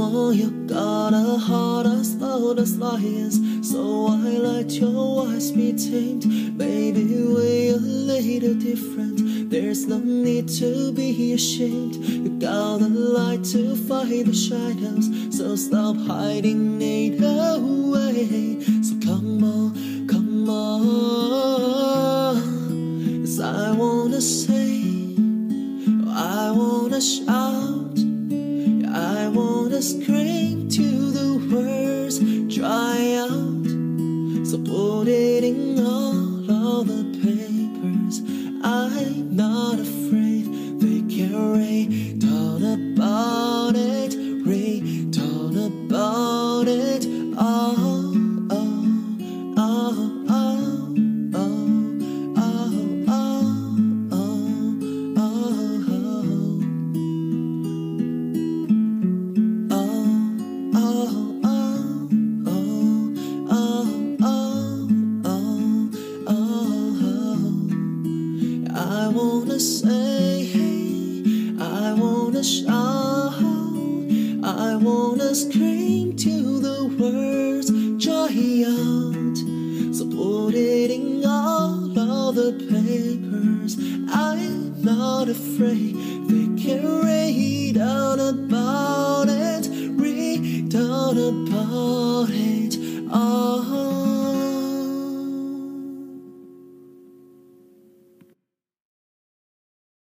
come. You got a heart as loud as lions, so why let your voice be tamed? Maybe we're a little different. There's no need to be ashamed. You got the light to fight the shadows, so stop hiding it away. So come on, come on. Yes, I wanna say, I wanna shout, I wanna the words dry out. In all of the papers. I'm not afraid. They can read all about it, read all about it. Oh, wanna say, hey, I wanna shout, I wanna scream till the words dry out. It in all of the papers. I'm not afraid. They can read out about it, read out about it. Oh.